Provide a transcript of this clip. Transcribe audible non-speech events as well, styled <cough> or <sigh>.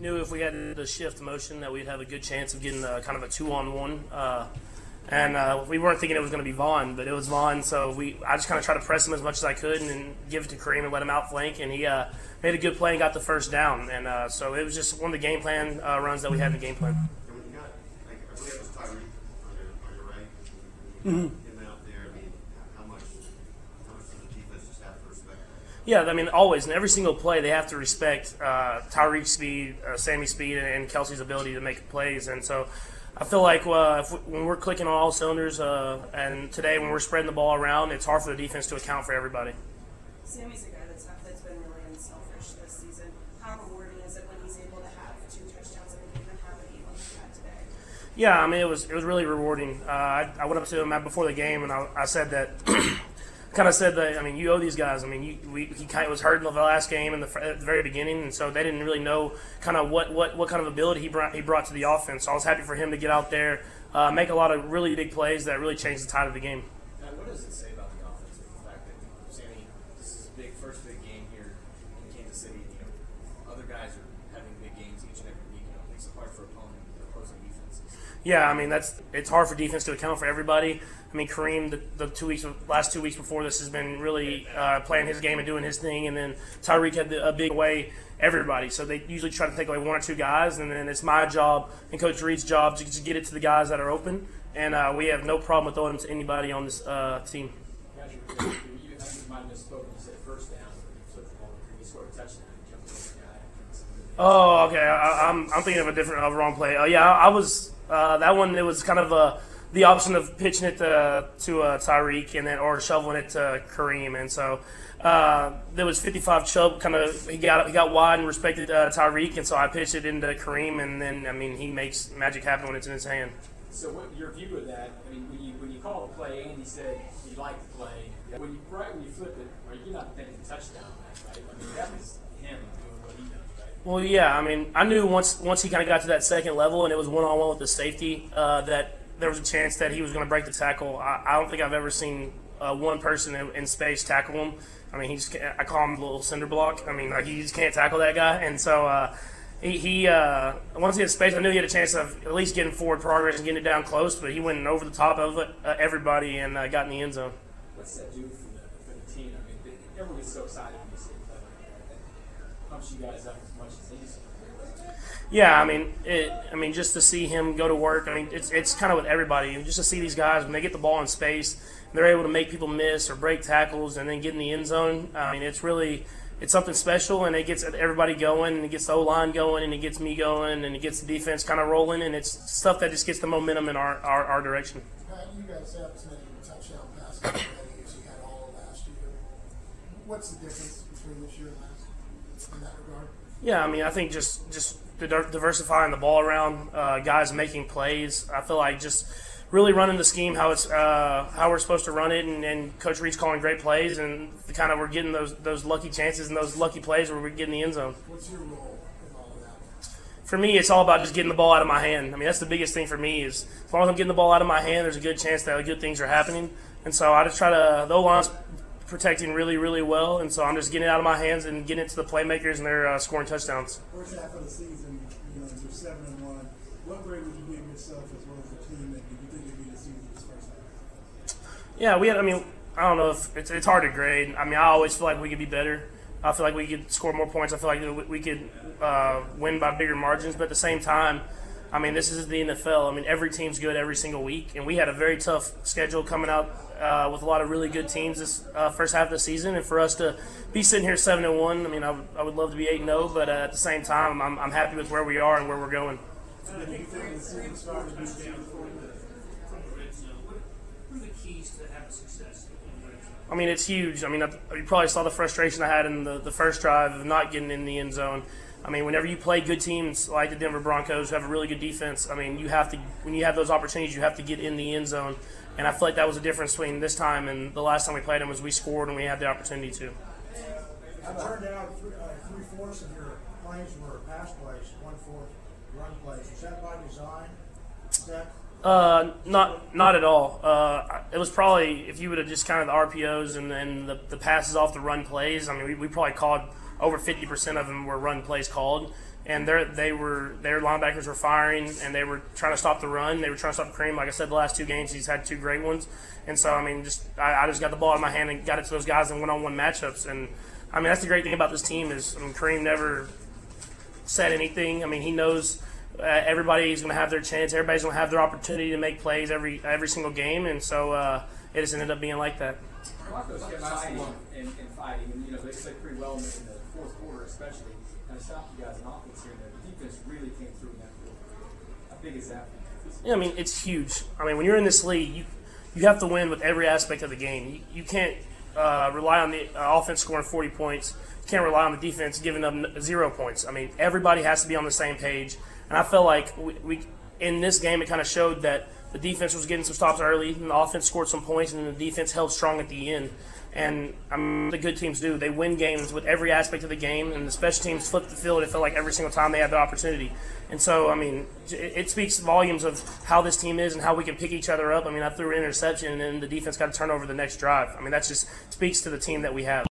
knew if we had the shift motion that we'd have a good chance of getting uh, kind of a two on one. Uh, and uh, we weren't thinking it was going to be Von, but it was Von. So we, I just kind of tried to press him as much as I could and, then give it to Kareem and let him outflank. And he uh, made a good play and got the first down. And uh, so it was just one of the game plan uh, runs that we had in the game plan. And when you got, like, I believe it was Tyreek on your, on your right. When you got him out there, I mean, how much, how much does the defense just have to respect that? Yeah, I mean, always in every single play, they have to respect uh, Tyreek's speed, uh, Sammy's speed, and, and Kelce's ability to make plays. And so, I feel like uh, if we, when we're clicking on all cylinders, uh, and today when we're spreading the ball around, it's hard for the defense to account for everybody. Sammy's a guy that's, that's been really unselfish this season. How rewarding is it when he's able to have two touchdowns in a game and have an eight like today? Yeah, I mean, it was it was really rewarding. Uh, I, I went up to him before the game, and I, I said that. <clears throat> Kind of said that. I mean, you owe these guys. I mean, you, we, he kind of was hurt in the last game in the, the very beginning, and so they didn't really know kind of what, what, what kind of ability he brought he brought to the offense. So I was happy for him to get out there, uh, make a lot of really big plays that really changed the tide of the game. Matt, what does it say about the offense the fact that Sammy, this is his big first big game here in Kansas City. You know, other guys are having big games each and every week. You know, it makes it hard for opponent opposing defenses. Yeah, I mean that's it's hard for defense to account for everybody. I mean Kareem, the, the two weeks last two weeks before this has been really uh, playing his game and doing his thing, and then Tyreek had the, a big way everybody. So they usually try to take away one or two guys, and then it's my job and Coach Reid's job to just get it to the guys that are open, and uh, we have no problem with throwing them to anybody on this uh, team. Guys, you, you, you, I think you might have misspoken. You said first down, but you flipped the ball. You scored a touchdown. You jumped over the guy. Oh, okay. I, I'm, I'm thinking of a different, a wrong play. Oh, yeah, I, I was uh, that one. It was kind of uh, the option of pitching it to to uh, Tyreek and then or shoveling it to Kareem, and so uh, there was 55 Chubb. Kind of he got he got wide and respected uh, Tyreek, and so I pitched it into Kareem, and then I mean he makes magic happen when it's in his hand. So, what your view of that? I mean, when you when you call the play, Andy said he liked the play. When you right when you flip it, are you not thinking touchdown, right? I mean, that was him doing what he does, right? Well, yeah. I mean, I knew once once he kind of got to that second level and it was one on one with the safety uh, that there was a chance that he was going to break the tackle. I, I don't think I've ever seen uh, one person in, in space tackle him. I mean, he's I call him a little cinder block. I mean, like he just can't tackle that guy, and so. Uh, he, he uh, once he had space, I knew he had a chance of at least getting forward progress and getting it down close. But he went over the top of it, uh, everybody and uh, got in the end zone. What's that do for the for the team? I mean, gets so excited a play like that. That pumps you guys up as much as these. Yeah, I mean, it, I mean, just to see him go to work. I mean, it's it's kind of with everybody. Just to see these guys when they get the ball in space, they're able to make people miss or break tackles and then get in the end zone. I mean, it's really it's something special, and it gets everybody going, and it gets the O line going, and it gets me going, and it gets the defense kind of rolling, and it's stuff that just gets the momentum in our our, our direction. Pat, you guys have as many touchdown passes as you had all last year. What's the difference between this year and last in that regard? Yeah, I mean, I think just just diversifying the ball around, uh, guys making plays. I feel like just really running the scheme how it's uh, how we're supposed to run it, and, and Coach Reid's calling great plays, and kind of we're getting those those lucky chances and those lucky plays where we're getting the end zone. What's your role in all of that? For me, it's all about just getting the ball out of my hand. I mean, that's the biggest thing for me is as long as I'm getting the ball out of my hand, there's a good chance that good things are happening. And so I just try to the line's protecting really, really well, and so I'm just getting it out of my hands and getting it to the playmakers, and they're uh, scoring touchdowns. First half of the season, you know, you're seven and one. What grade would you give yourself as well as the team that you think would be the season's first half? Yeah, we had. I mean, I don't know if it's, it's hard to grade. I mean, I always feel like we could be better. I feel like we could score more points. I feel like we- we could uh, win by bigger margins. But at the same time, I mean, this is the NFL. I mean, every team's good every single week, and we had a very tough schedule coming out uh, with a lot of really good teams this uh, first half of the season. And for us to be sitting here seven and one, I mean, I would, love to be eight and zero, but uh, at the same time, I'm, I'm happy with where we are and where we're going. I mean, it's huge. I mean, I, you probably saw the frustration I had in the, the first drive of not getting in the end zone. I mean, whenever you play good teams like the Denver Broncos who have a really good defense, I mean, you have to when you have those opportunities, you have to get in the end zone. And I feel like that was a difference between this time and the last time we played them was we scored and we had the opportunity to. It turned out three, uh, three fourths of your plays were pass plays, one fourth run plays. Is that by design? Is that Uh, not not at all. Uh, it was probably if you would have just kind of the RPOs and then the, the passes off the run plays. I mean, we, we probably called over fifty percent of them were run plays called, and their they were their linebackers were firing, and they were trying to stop the run. They were trying to stop Kareem. Like I said, the last two games he's had two great ones, and so I mean, just I, I just got the ball in my hand and got it to those guys in one-on-one matchups, and I mean that's the great thing about this team is I mean Kareem never said anything. I mean, he knows uh, everybody's going to have their chance. Everybody's going to have their opportunity to make plays every every single game, and so uh, it just ended up being like that. Broncos kept fighting and, and fighting, and you know they played pretty well in the, in the fourth quarter, especially. Kind of stopped you guys in offense here and. The defense really came through in that fourth quarter. How big is that? Yeah, I mean, it's huge. I mean, when you're in this league, you you have to win with every aspect of the game. You, you can't uh, rely on the uh, offense scoring 40 points. You can't rely on the defense giving up zero points. I mean, everybody has to be on the same page. And I felt like we, we in this game, it kind of showed that the defense was getting some stops early, and the offense scored some points, and the defense held strong at the end. And mean, the good teams do. They win games with every aspect of the game, and the special teams flip the field. It felt like every single time they had the opportunity. And so, I mean, it, it speaks volumes of how this team is and how we can pick each other up. I mean, I threw an interception, and then the defense got to turn over the next drive. I mean, that just speaks to the team that we have.